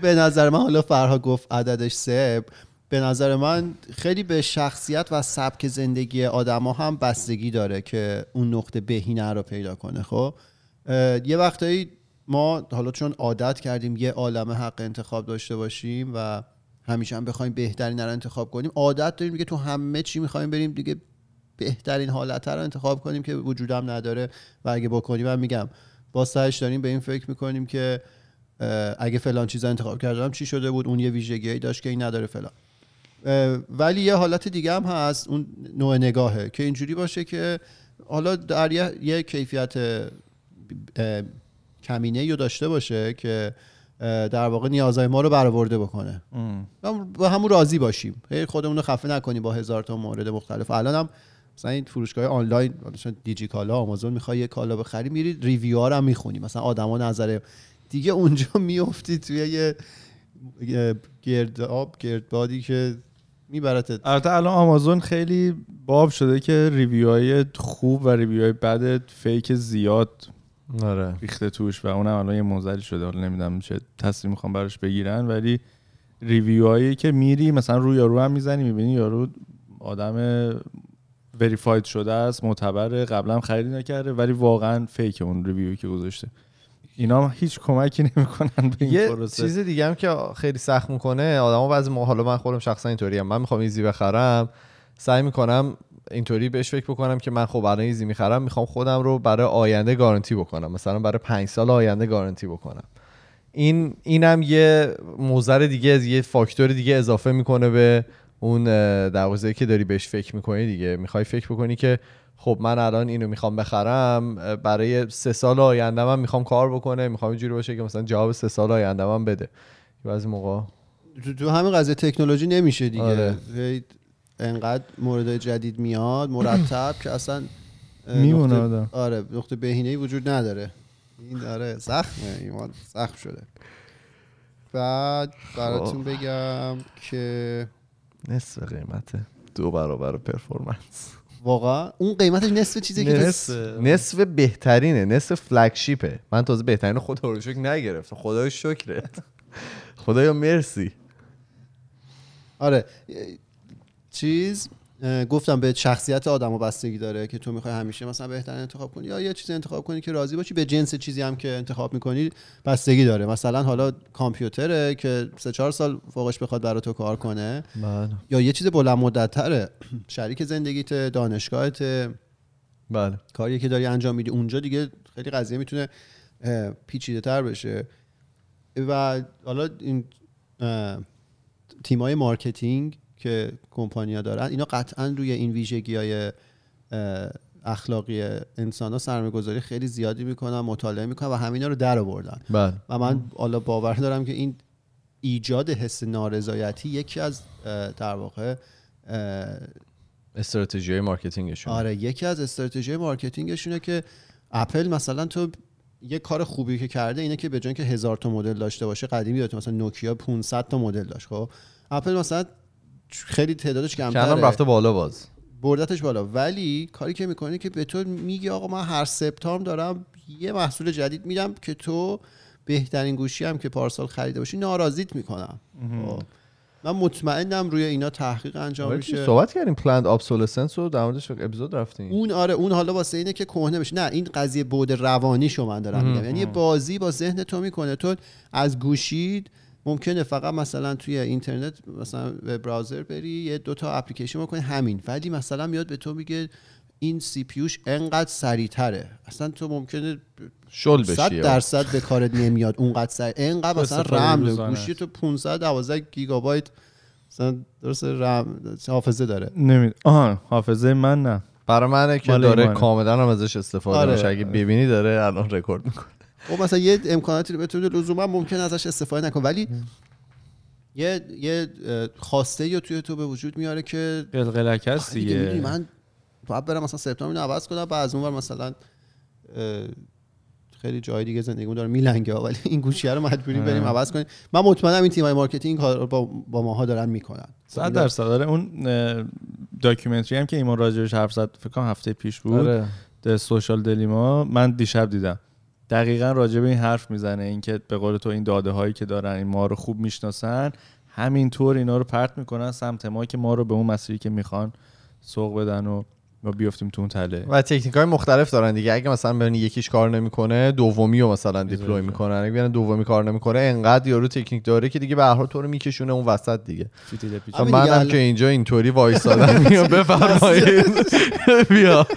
به نظر من حالا فرها گفت عددش سه. به نظر من خیلی به شخصیت و سبک زندگی آدما هم بستگی داره که اون نقطه بهینه رو پیدا کنه خب؟ یه وقتایی ما حالا چون عادت کردیم یه عالم حق انتخاب داشته باشیم و همیشه هم بخوایم بهترین رو انتخاب کنیم عادت داریم دیگه تو همه چی می‌خوایم بریم دیگه بهترین حالت رو انتخاب کنیم که وجودم نداره و اگه بکنیم من میگم. با سعیش داریم به این فکر می‌کنیم که اگه فلان چیزا انتخاب کردم چی شده بود؟ اون یه ویژگی داشت که این نداره فلان. ولی یه حالت دیگه هم هست اون نوع نگاهه که اینجوری باشه که حالا در یه, یه کیفیت کمینه رو داشته باشه که در واقع نیازهای ما رو برآورده بکنه. و با همون راضی باشیم. هی خودمون رو خفه نکنیم با هزار تا مورد مختلف. الان هم مثلا این فروشگاه آنلاین مثلا دیجی کالا آمازون می‌خوای یه کالا بخری میری review ها رو هم می‌خونی. مثلا آدما نظر دیگه اونجا میافتی توی یه گرداب گردبادی که میبرتت. البته الان آمازون خیلی باب شده که review های خوب و review های بد fake زیاد آره. ریخته توش و اونم الان یه معضلی شده. حالا نمی‌دونم چه تصمیم می‌خوام براش بگیرن ولی review هایی که میری مثلا روی یارو هم می‌زنی می‌بینی یارو آدم verified شده است معتبره قبلا هم خرید نکرده ولی واقعا fake اون review ی که گذاشته. اینا هیچ کمکی نمی‌کنن به این یه پروسه. چیز دیگه هم که خیلی سخت می‌کنه آدما بعضی موقع حالا من خودم شخصا اینطوری من می‌خوام چیزی بخرم سعی می‌کنم اینطوری بهش فکر بکنم که من خب الان چیزی می‌خرم می‌خوام خودم رو برای آینده گارانتی بکنم. مثلا برای پنج سال آینده گارانتی بکنم. این اینم یه معضل دیگه از یه فاکتور دیگه اضافه می‌کنه به اون اه، دروازه‌ای که داری بهش فکر می‌کنی دیگه. می‌خوای فکر بکنی که خب من الان اینو می‌خوام بخرم برای سه سال آینده من می‌خوام کار بکنه می‌خوام اینجوری باشه که مثلا جواب سه سال آینده من بده. بعضی موقع تو, تو همین قضیه تکنولوژی نمیشه دیگه. آره. انقدر مورد جدید میاد مرتب که اصلا میمونه نقطه- آدم. آره نقطه بهینه وجود نداره. این داره زخمه ایمان زخم شده. بعد براتون بگم که نصف قیمته دو برابر پرفورمنس واقعا اون قیمتش نصف چیزی که نصف. نصف بهترینه نصف فلگشیپه من تازه بهترین خدا رو شکر نگرفتم. خدای شکره خدایا مرسی. آره چیز گفتم به شخصیت آدم و بستگی داره که تو می‌خوای همیشه مثلا بهترین انتخاب کنی یا یه چیزی انتخاب کنی که راضی باشی به جنس چیزی هم که انتخاب می‌کنی بستگی داره. مثلا حالا کامپیوتره که سه چهار سال فوقش بخواد برای تو کار کنه. بله. یا یه چیز بلند مدت تره شریک زندگیت دانشگاهت بله. کاری که داری انجام میدی. اونجا دیگه خیلی قضیه می‌تونه پیچیده تر بشه. و حالا این تیمای marketing که کمپانیا دارن. اینا قطعا روی این ویژگی های اخلاقی انسان ها سرمایه گذاری خیلی زیادی می‌کنن مطالعه می‌کنن و همینا رو در آوردن. بله. و من حالا باور دارم که این ایجاد حس نارضایتی یکی از در واقع استراتژی های marketing شون آره یکی از استراتژی marketing شونه که اپل مثلا تو یه کار خوبی که کرده اینه که به جای که هزار تا مدل داشته باشه قدیمی یادت مثلا نوکیا 500 تا مدل داشت خب؟ اپل مثلا خیلی تعدادش کمتره. رفته بالا باز. بردتش بالا. ولی کاری که می‌کنه که به تو میگه آقا من هر سپتامبر دارم یه محصول جدید میدم که تو بهترین گوشی هم که پارسال خریده باشی ناراضیت می‌کنم. خب. من مطمئنم روی اینا تحقیق انجام آره، میشه. صحبت کردیم. پلند ابسولسنس رو در موردش اپیزود رفتیم. اون آره اون حالا واسه اینه که کهنه بشه. نه این قضیه بود روانی شو من دارم میگم. یعنی یه بازی با ذهن تو می‌کنه. تو از گوشید ممکنه فقط مثلا توی اینترنت مثلا وب براوزر بری یه دو تا اپلیکیشن بکنی همین. ولی مثلا میاد به تو میگه این سی پیوش انقدر سریعتره. اصلا تو ممکنه شل 100 بشی درصد به کارت نمیاد اونقدر سریع. انقدر مثلا رم گوشی تو 512 گیگابایت مثلا درست رم حافظه داره. نمی آها حافظه من نه. برای منه که داره. کاملا هم ازش استفاده آره. میشه. اگه ببینی داره الان رکورد می‌کنه. خب مثلا یه امکاناتی رو بتونه لزوما ممکن ازش استفاده نکن. ولی یه یه خواسته یا توی تو به وجود میاره که قلقلک هست دیگه من باید برم مثلا سپتامبر اینو عوض کنم بعد از اونور مثلا خیلی جای دیگه زندگیمون داره میلنگه ولی این گوشیه رو مجبوریم بریم عوض کنیم. من مطمئنم این تیمای marketing این کار رو با, با ماها دارن می‌کنن. صد درصد. داره اون documentary هم که ایمان راجعش حرف زد فکر کنم هفته پیش بود آره. The Social Dilemma من دیشب دیدم. دقیقا راجع به این حرف می‌زنه اینکه به قول تو این داده هایی که دارن این ما رو خوب می‌شناسن همینطور اینا رو پرت می‌کنن سمت ما که ما رو به اون مسیری که می‌خوان سوق بدن و و بیافتیم تو اون تله. و تکنیک های مختلف دارن دیگه. اگه مثلا ببینی یکیش کار نمی‌کنه دومی رو مثلا دیپلوی. می‌کنن. اگه ببینن دومی کار نمی‌کنه انقدر یارو تکنیک داره که دیگه به هر حال تو رو میکشونه اون وسط دیگه. منم الان- که اینجا اینطوری وایسادم. [laughs] میام بفرمایید. بیا. [laughs]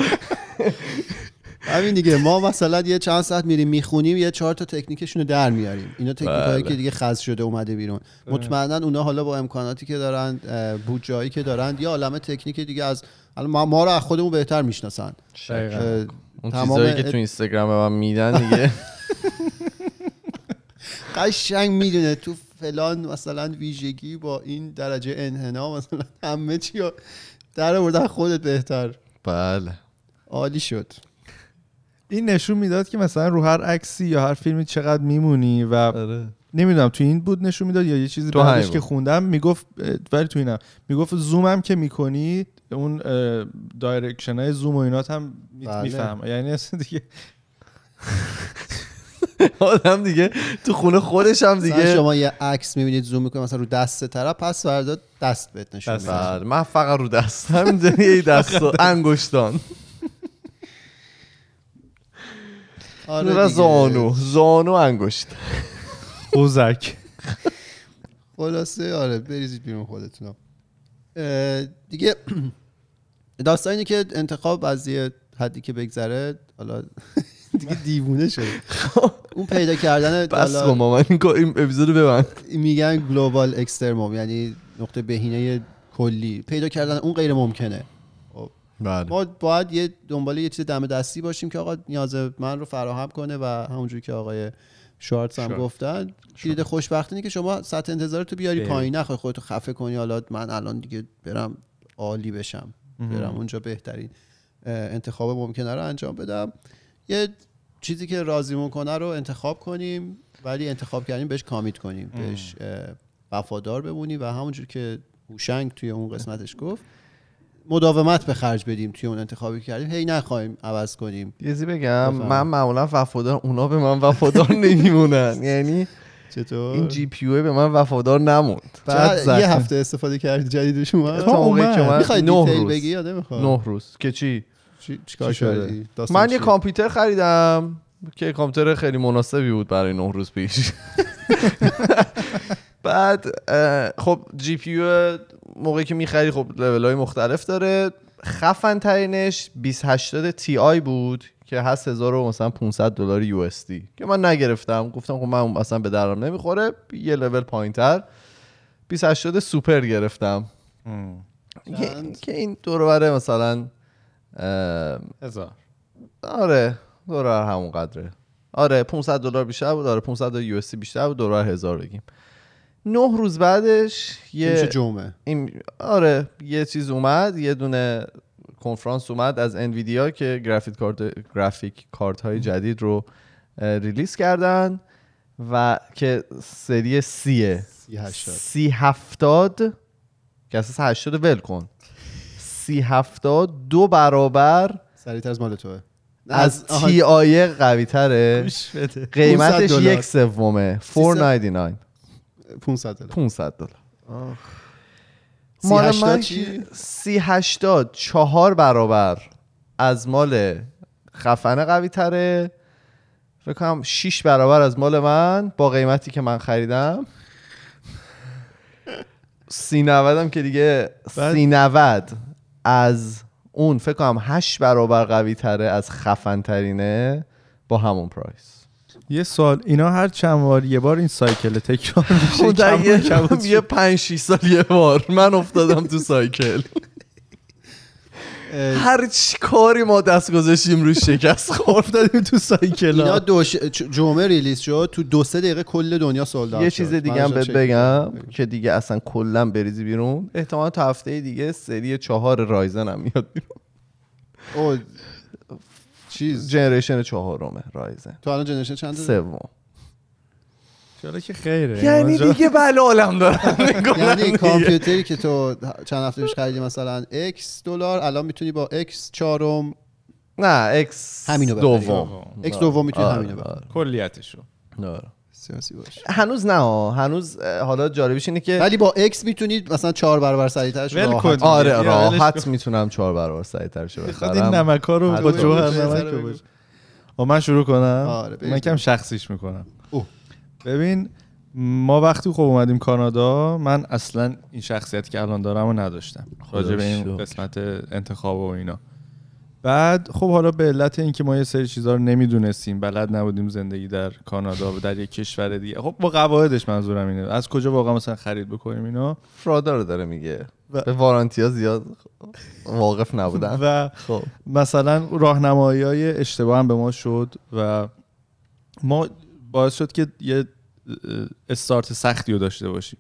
همین دیگه. ما مثلا یه چند ساعت میریم می‌خونیم یه چهار تا تکنیکشون رو در میاریم. اینا تکنیک هایی بله. که دیگه خز شده اومده بیرون. مطمئنا اونا حالا با امکاناتی که دارن اه، بودجه‌ای که دارن یه عالم تکنیک دیگه از ما, ما رو از خودمون بهتر می‌شناسن. اون چیزایی که تو اینستاگرام به من میدن دیگه. [laughs] قشنگ می‌دونه تو فلان مثلا ویژگی با این درجه انحنا مثلا همه چی رو در آوردن خودت بهتر. بله. عالی شد. این نشون می‌داد که مثلا رو هر عکسی یا هر فیلمی چقدر میمونی و آره. نمی‌دونم تو این بود نشون می‌داد یا یه چیزی بعدش که. خوندم می‌گفت ولی تو اینم می‌گفت زومم که می‌کنی اون direction های زوم و اینات هم بله. میفهم یعنی اصلا دیگه [laughs] آدم دیگه تو خونه خودش هم دیگه شما یه عکس می‌بینید زوم می‌کنه مثلا رو دست طرف پس فردا دست بهت نشون. میده بله من فقط رو دست همینجوری یه دست و [laughs] انگشتان آره و. زانو. زانو انگشت. خوزک خلاصه آره بریزید بیرون خودتون دیگه [clears throat] داستان اینه که انتخاب از یه حدی که بگذره حالا [laughs] دیگه دیوونه شده. اون پیدا کردن بس حالا کن ماما این اپیزودو ببند. میگن گلوبال اکسترموم یعنی نقطه بهینه کلی. پیدا کردن اون غیر ممکنه. بله. ما باید یه دنبال یه چیز دم دستی باشیم که آقا نیاز من رو فراهم کنه و همونجوری که آقای شارتس هم شارتس. گفتن کلید خوشبختی اینه که شما سطح انتظار تو بیاری بری. پایین نخوای خودتو خفه کنی حالا من الان دیگه برم عالی بشم برم اونجا بهترین انتخاب ممکنه رو انجام بدم. یه چیزی که راضیمون کنه رو انتخاب کنیم ولی انتخاب کردیم بهش کامیت کنیم بهش وفادار بمونیم و همونجور که هوشنگ توی اون قسمتش گفت مداومت به خرج بدیم توی اون انتخابی کردیم. هی نخواهیم عوض کنیم. یه چیزی بگم. من معمولا وفادار اونا به من وفادار [laughs] نمیمونن. یعنی چطور؟ این جی پی به من وفادار نموند. بعد. یه هفته استفاده کردی جدیدش اومد؟ تا موقعی که من می‌خوای نه دیتیل روز. بگی یا نمی‌خوای؟ نه روز. که چی؟ چی- چیکار؟ کردی؟ من یه؟ کامپیوتر خریدم که کامپیوتر خیلی مناسبی بود برای نه روز پیش. [laughs] بعد خب GPU موقعی که می‌خری خب لول های مختلف داره. خفن ترینش 2080 Ti بود که هست 1000 و مثلا 500 دلار USD که من نگرفتم. گفتم خب من اصلا به دردم نمی‌خوره. یه لول پایین تر 2080 سوپر گرفتم. که, این دور مثلا هزار. آره دلار همون قدره. آره 500 دلار بیشتر بود. آره 500 یو اس بیشتر بود. دلار هزار بگیم. نه روز بعدش یه جمعه. این آره یه چیز اومد یه دونه کنفرانس اومد از انویدیا که گرافیک کارت گرافیک کارت های جدید رو اه، ریلیز کردن و که سری سیه سی هفتاد که اساس هشتاد ول کن. سی هفتاد دو برابر سریعتر از مال توه. از تی آی قوی تره گوش بده. 500 قیمتش. یک سومه. 499 500 دلار. 500 دلار. مال من؟ سی هشتاد چهار برابر از مال خفنه قوی تره فکر کنم 6 برابر از مال من با قیمتی که من خریدم. سی نودم که دیگه سی نود از اون فکر کنم 8 برابر قوی تره از خفن ترینه با همون price. یه سوال اینا هر چند بار یه بار این cycle تکرار میشه یه, کم و یه پنج شیش سال یه بار. من افتادم تو cycle. هر چی کاری ما دست گذاشتیم روش شکست خورد. افتادیم تو cycle اینا دو ش... چ- جمعه release شد تو دو سه دقیقه کل دنیا sold یه چیز دیگه هم بهت بگم که دیگه اصلا کلا بریزی بیرون. احتمال تا هفته دیگه سری چهار Ryzen هم میاد بیرون. چیز؟ جنریشن چهارمه رایزن تو الان جنریشن چند سوم. چرا که خیره. یعنی دیگه بله عالم دارم [laughs] یعنی کامپیوتری که تو چند هفته پیش خریدی مثلا X دلار الان می‌تونی با X چهارم نه اکس همینو. دوم. X دوم می‌تونی آره، همینو بخری. آره، کلیتشو. آره. سیاسی باشه هنوز نه. هنوز حالا جالبیش اینه که ولی با اکس می‌تونید مثلا چهار برابر سریعترش ول راحت. آره راحت می‌تونم چهار برابر سریعترش می‌خواد این بخرم نمک ها رو با. جوهر نمک باشه. من شروع کنم آره،. من کم شخصیش می‌کنم اوه. ببین ما وقتی خب اومدیم کانادا من اصلا این شخصیتی که الان دارم رو نداشتم راجع به این. قسمت انتخاب و اینا بعد خب حالا به علت اینکه ما یه سری چیزها رو نمی‌دونستیم بلد نبودیم زندگی در کانادا و در یک کشور دیگه. خب با قواعدش منظورم اینه. از کجا واقعا مثلا خرید بکنیم اینا فرادا رو داره میگه. و- به وارانتیا زیاد واقف نبودم و خب. مثلا راهنمایی های اشتباه هم به ما شد و ما باعث شد که یه استارت سختی رو داشته باشیم.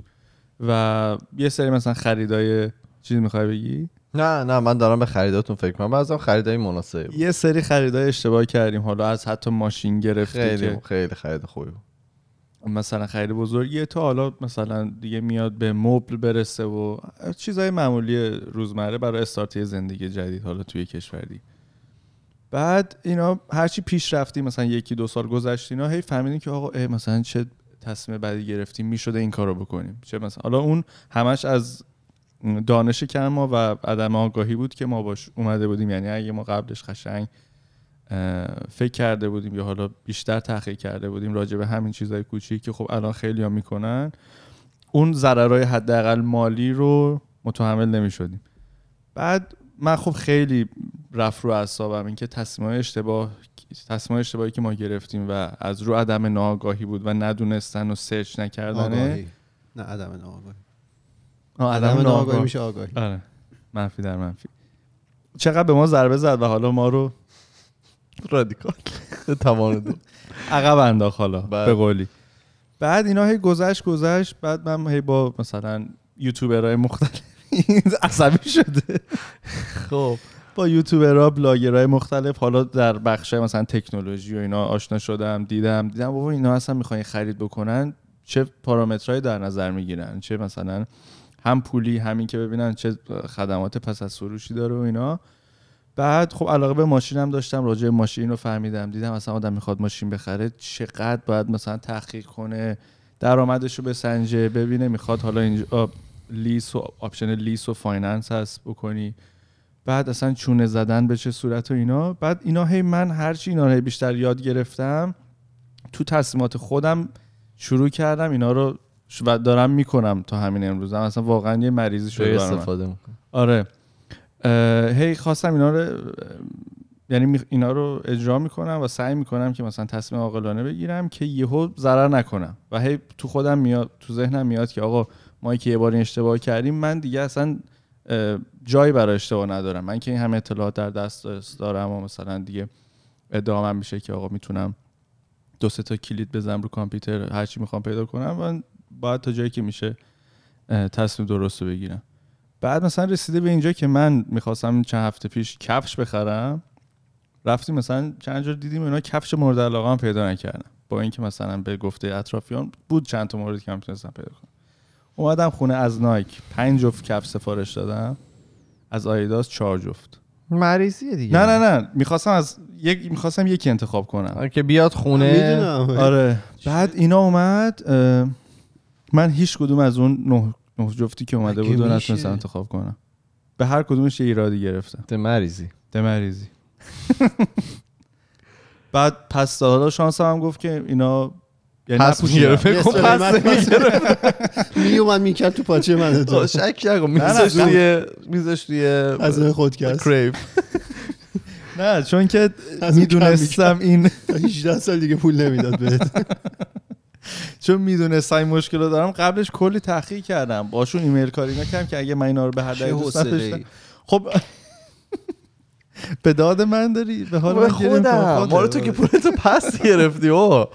و یه سری مثلا خریدای چیز می‌خوای بگی؟ نه نه من دارم به خریداتون فکر کنم بعضی خریدای مناسبی بود. یه سری خریدای اشتباه کردیم. حالا از حتی ماشین گرفته خیلی که خیلی خرید خوبی بود. مثلا خرید بزرگیه. تا حالا مثلا دیگه میاد به مبل برسه و چیزای معمولی روزمره برای استارت یه زندگی جدید حالا توی کشور دیگه. بعد اینا هرچی پیش رفتیم مثلا یکی دو سال گذشت اینا هی فهمیدیم که آقا مثلا چه تصمیم بعدی گرفتیم می‌شده این کارو بکنیم. چه مثلا حالا اون همش از دانش کم ما و عدم آگاهی بود که ما باش اومده بودیم. یعنی اگه ما قبلش قشنگ فکر کرده بودیم یا حالا بیشتر تحقیق کرده بودیم راجع به همین چیزهای کوچیک که خب الان خیلی ها می‌کنن اون ضررهای حداقل مالی رو متحمل نمی‌شدیم. بعد من خب خیلی رفت رو اعصابم اینکه تصمیم اشتباه تصمیم اشتباهی که ما گرفتیم و از رو عدم ناآگاهی بود و ندونستن و سرچ آگاهی. نه عدم ناآگاهی. عدم ناآگاهی میشه آگاهی. آره. منفی در منفی. چقدر به ما ضربه زد و حالا ما رو رادیکال [laughs] توان دو. عقب انداخت حالا. به قولی. بعد اینا هی گذشت گذشت. بعد من هی با مثلا یوتیوبرهای مختلف [laughs] عصبی شده. خب. با یوتیوبرها بلاگرهای مختلف حالا در بخش مثلا تکنولوژی و اینا آشنا شدم دیدم. دیدم بابا اینا اصلا می‌خواین خرید بکنن چه پارامترهایی در نظر می‌گیرن چه مثلا هم پولی همین که ببینن چه خدمات پس از فروشی داره و اینا. بعد خب علاقه به ماشینم داشتم راجع به ماشین رو فهمیدم. دیدم مثلا آدم می‌خواد ماشین بخره چقدر باید مثلا تحقیق کنه درآمدش رو بسنجه ببینه می‌خواد حالا اینجا lease و option lease و finance هست بکنی. بعد اصلا چونه زدن به چه صورت و اینا. بعد اینا هی من هرچی اینا رو بیشتر یاد گرفتم تو تصمیمات خودم شروع کردم اینا رو و دارم می‌کنم تا همین امروز. هم اصلا واقعا یه مریضی شده. استفاده می‌کنه آره. هی خواستم اینا رو یعنی اینا رو اجرا می‌کنم و سعی می‌کنم که مثلا تصمیم عاقلانه بگیرم که یهو ضرر نکنم. و هی تو خودم میاد تو ذهنم میاد که آقا ما که یه بار این اشتباه کردیم من دیگه اصلا جایی برای اشتباه ندارم. من که این همه اطلاعات در دست دارم و مثلا دیگه ادعامم میشه که آقا می‌تونم دو سه تا کلید بزنم رو کامپیوتر هرچی می‌خوام پیدا کنم. من باید تا جایی که میشه تصمیم درست رو بگیرم. بعد مثلا رسیده به اینجا که من می‌خواستم چند هفته پیش کفش بخرم رفتیم مثلا چند جا دیدیم اینا کفش مورد علاقه هم پیدا نکردم با اینکه مثلا به گفته اطرافیان بود چند تا موردی که می‌تونستم پیدا کنم. اومدم خونه از نایک پنج جفت کفش سفارش دادم. از آیداس چهار جفت. مریضیه دیگه. نه نه نه. می‌خواستم از یک می‌خواستم یکی انتخاب کنم. که بیاد خونه. آره. بعد اینا اومد اه، من هیچ کدوم از اون نه, نه جفتی که اومده بود؟ نتونستم انتخاب کنم. به هر کدومش یه ایرادی گرفتم. ده مریضی دمریزی بعد پس حالا شانس هم گفت که اینا یعنی پس فکر کن سلیمت پس میومد می‌کرد تو پاچه من آه، شک نه، میزش. توی میزش توی از این خودکست کریپ نه چون که می‌دونستم این تا 18 سال دیگه پول نمی‌داد بهت. [laughs] [laughs] چون می‌دونستم این مشکل رو دارم قبلش کلی تحقیق کردم. باشون ایمیل کاری نکردم که اگه من اینا رو به هر دلیل دوست خب [laughs] به داد من داری؟ به حال من خودم. مال تو که پولتو پس گرفتی او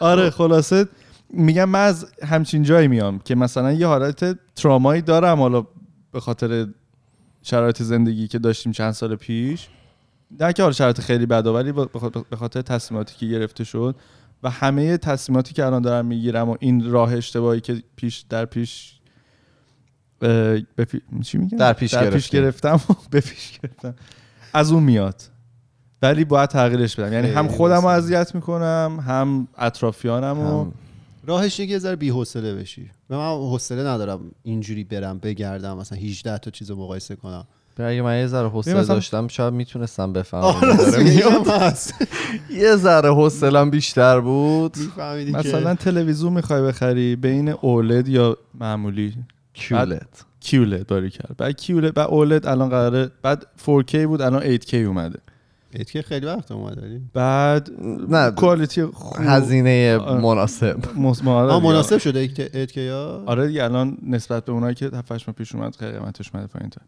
آره خلاصه میگم من از همچین جایی میام که مثلا یه حالت ترامایی دارم. حالا به خاطر شرایط زندگی که داشتیم چند سال پیش. نه که حالا شرایط خیلی بده ولی به خاطر- به خاطر تصمیماتی که گرفته شد. و همه تصمیماتی که الان دارم می‌گیرم و این راه اشتباهی که پیش در پیش اه، به پی- چی میگم؟ در پیش در پیش. گرفتم و [laughs] به پیش گرفتم. از اون میاد. ولی باید تغییرش بدم. یعنی هم خودم رو. اذیت می‌کنم هم اطرافیانم و راهش یه ذره بی‌حوصله بشی. و من حوصله ندارم اینجوری برم بگردم مثلا 18 تا چیز رو مقایسه کنم. اگه من یه ذره حوصله مثلا- داشتم شاید می‌تونستم بفهمم. آره. یه ذره حوصلم بیشتر بود. مثلا تلویزیون می‌خوای بخری بین اولد یا معمولی؟ کیولت کیولد داری کرد. بعد کیولد بعد اولد الان قراره بعد 4K بود الان 8K اومده. ایت که خیلی وقت اومد ولی بعد نه کوالیتی خوب. هزینه آره. مناسب. مناسب شده ایت که یا آره دیگه الان نسبت به اونایی که 7 ماه پیش اومد خیلی قیمتش اومده پایین‌تر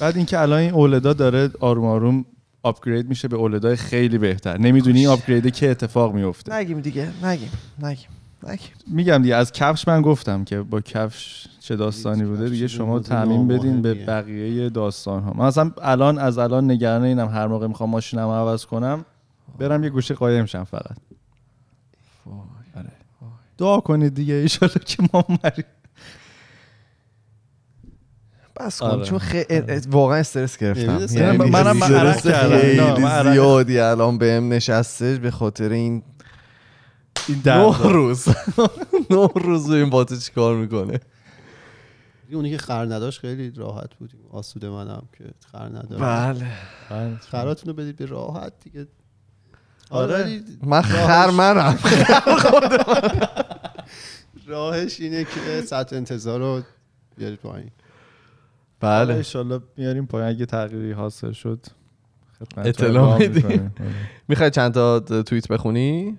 بعد اینکه الان این اولدا داره آروم آروم آپگرید میشه به اولدای خیلی بهتر. نمی‌دونی این آپگریده که اتفاق میفته. نگیم دیگه نگیم نگیم نگیم. میگم دیگه از کفش من گفتم که با کفش چه داستانی بوده؟ دیگه شما تعمین بدین به. بقیه داستان ها من اصلا الان از الان نگران اینم هر موقع می‌خوام ماشینم عوض کنم برم یه گوشه قایم شم فقط. آره. دعا کنید دیگه ایشالا که ما مریم. بس کن آره. چون خیلی واقعا استرس گرفتم. یعنی من- منم- من عرق کردم. زیادی الان بهم نشسته به خاطر این این نه روز. [laughs] نه روز رو این باته چیکار می‌کنه. اونی که خر نداشت خیلی راحت بود آسوده منم که خر ندارم بله. خراتون رو بدید به راحت دیگه. آره. آره من خر منم. [laughs] راهش اینه که سطح انتظار رو بیارید پایین. بله. ایشالله میاریم پایین. اگه تغییری حاصل شد اطلاع میدیم. می‌کنیم. آره. می‌خوای چند تا توییت بخونی؟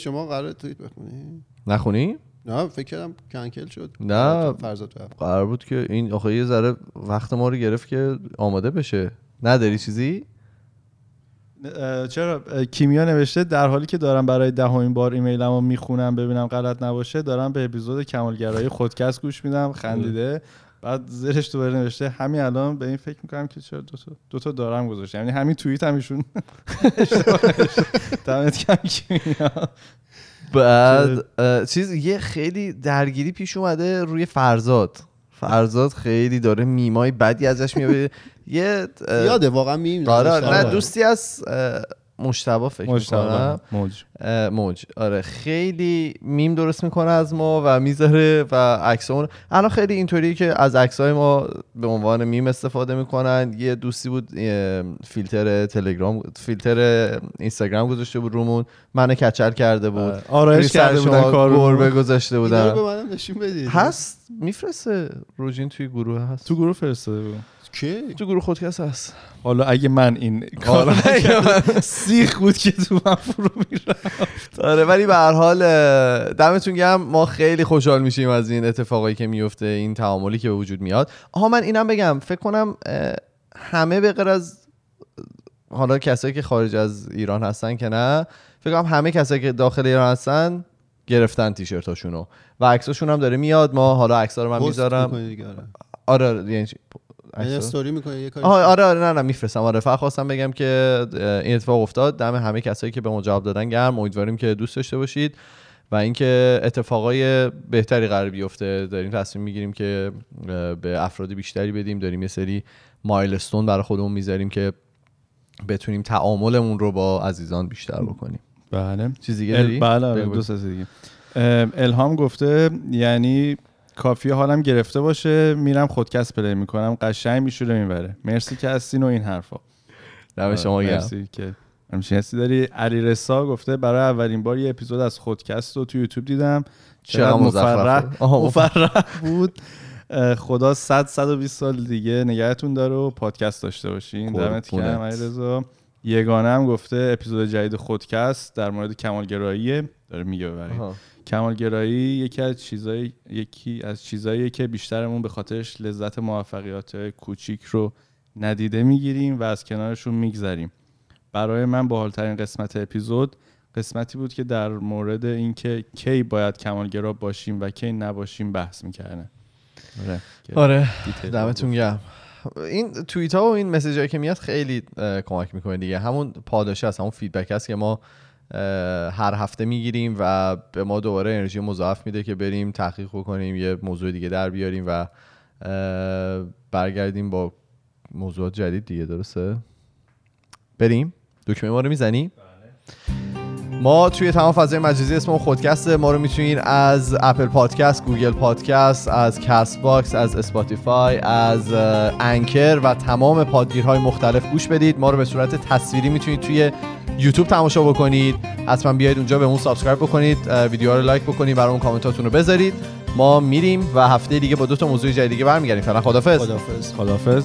شما قرار توییت بخونی؟ نخونی؟ نه فکر کردم کنکل شد. نه. فرزاد رفت. قرار بود که این آخه یه ذره وقت ما رو گرفت که آماده بشه. نداری چیزی؟ چرا؟ کیمیا نوشته در حالی که دارم برای دهمین بار ایمیلمو می‌خونم ببینم غلط نباشه دارم به اپیزود کمالگرایی خودکست گوش میدم. خندیده. بعد زیرش دوباره نوشته همین الان به این فکر می‌کنم که چرا دو تا دو تا دارم گذاشته یعنی همین توییت هم ایشون. [laughs] دمت گرم کیمیا بعد چیز یه خیلی درگیری پیش اومده روی فرزاد. فرزاد خیلی داره میمای بدی ازش میاد [laughs] یه یاده واقعا میم آره نوشته. نه دوستی از مشتبه فکر می‌کنم. موج. موج. آره خیلی میم درست می‌کنه از ما و می‌ذاره و عکسمون الان خیلی اینطوری که از عکسای ما به عنوان میم استفاده می‌کنن. یه دوستی بود فیلتر تلگرام فیلتر اینستاگرام گذاشته بود رومون. منو کچل کرده بود. آرایش روی سر کرده بودن کارو. گربه گذاشته رو به بودن منم نشون بدید. هست. میفرسته. روجین توی گروه هست. تو گروه فرستاده بود. کی؟ تو گروه خودکست هست. حالا اگه من این کار آره. سیخ بود که تو من فرو می‌رفت. آره ولی به هر حال دمتون گرم. ما خیلی خوشحال میشیم از این اتفاقایی که میفته این تعاملی که به وجود میاد. آها من اینم بگم. فکر کنم همه به غیر از حالا کسایی که خارج از ایران هستن که نه فکر کنم همه کسایی که داخل ایران هستن گرفتن تیشرتاشونو. و عکساشون هم داره میاد. ما حالا عکسا رو من می‌ذارم. دیگه، آره. آره یعنی؟ استوری می‌کنه یه کاری آره آره نه نه میفرستم. آره فقط خواستم بگم که این اتفاق افتاد. دم همه کسایی که به ما جواب دادن گرم. امیدواریم که دوست داشته باشید و اینکه اتفاقای بهتری قرار بیفته. داریم تصمیم می‌گیریم که به افراد بیشتری بدیم. داریم یه سری مایلستون برای خودمون می‌ذاریم که بتونیم تعاملمون رو با عزیزان بیشتر بکنیم. بله. چیز دیگه؟ بله آره، بگو. دو دیگه. الهام گفته یعنی کافیه حالم گرفته باشه میرم خودکست پلی می‌کنم قشنگ میشوره می‌بره. مرسی که هستین و این حرفا. دم شما آره، گرم. مرسی که همچین حسی داری علیرضا گفته برای اولین بار یه اپیزود از خودکست رو تو یوتیوب دیدم. چقدر. مفرح مفرح. بود. خدا 100 120 سال دیگه نگهتون داره و پادکست داشته باشین. دمت. گرم علیرضا. یگانه هم گفته اپیزود جدید خودکست در مورد کمالگراییه. داره میگه آها. کمالگرایی یکی از چیزایی یکی از چیزاییه که بیشترمون به خاطرش لذت موفقیت کوچیک رو ندیده می‌گیریم و از کنارشون میگذریم. برای من باحالترین قسمت اپیزود قسمتی بود که در مورد اینکه کی باید کمالگرا باشیم و کی نباشیم بحث می‌کردن آره آره. دمتون گرم. این توییت ها و این مسیج که میاد خیلی کمک می‌کنه دیگه. همون پاداشه هست همون فیدبک هست که ما هر هفته می‌گیریم و به ما دوباره انرژی مضاعف میده که بریم تحقیق بکنیم یه موضوع دیگه در بیاریم و برگردیم با موضوعات جدید دیگه درسته؟ بریم؟ دکمه ما رو می‌زنی؟ ما توی تمام فضای مجازی اسم خودکست ما رو می‌تونید از Apple Podcast Google Podcast از Castbox از Spotify از Anchor و تمام پادگیرهای مختلف گوش بدید. ما رو به صورت تصویری می‌تونید توی یوتیوب تماشا بکنید. حتما بیاید اونجا به اون subscribe بکنید ویدیو رو لایک بکنید برای اون کامنتاتون رو بذارید. ما میریم و هفته دیگه با دو تا موضوع جدید دیگه برمیگردیم. فعلا خدافظ خدافظ خدافظ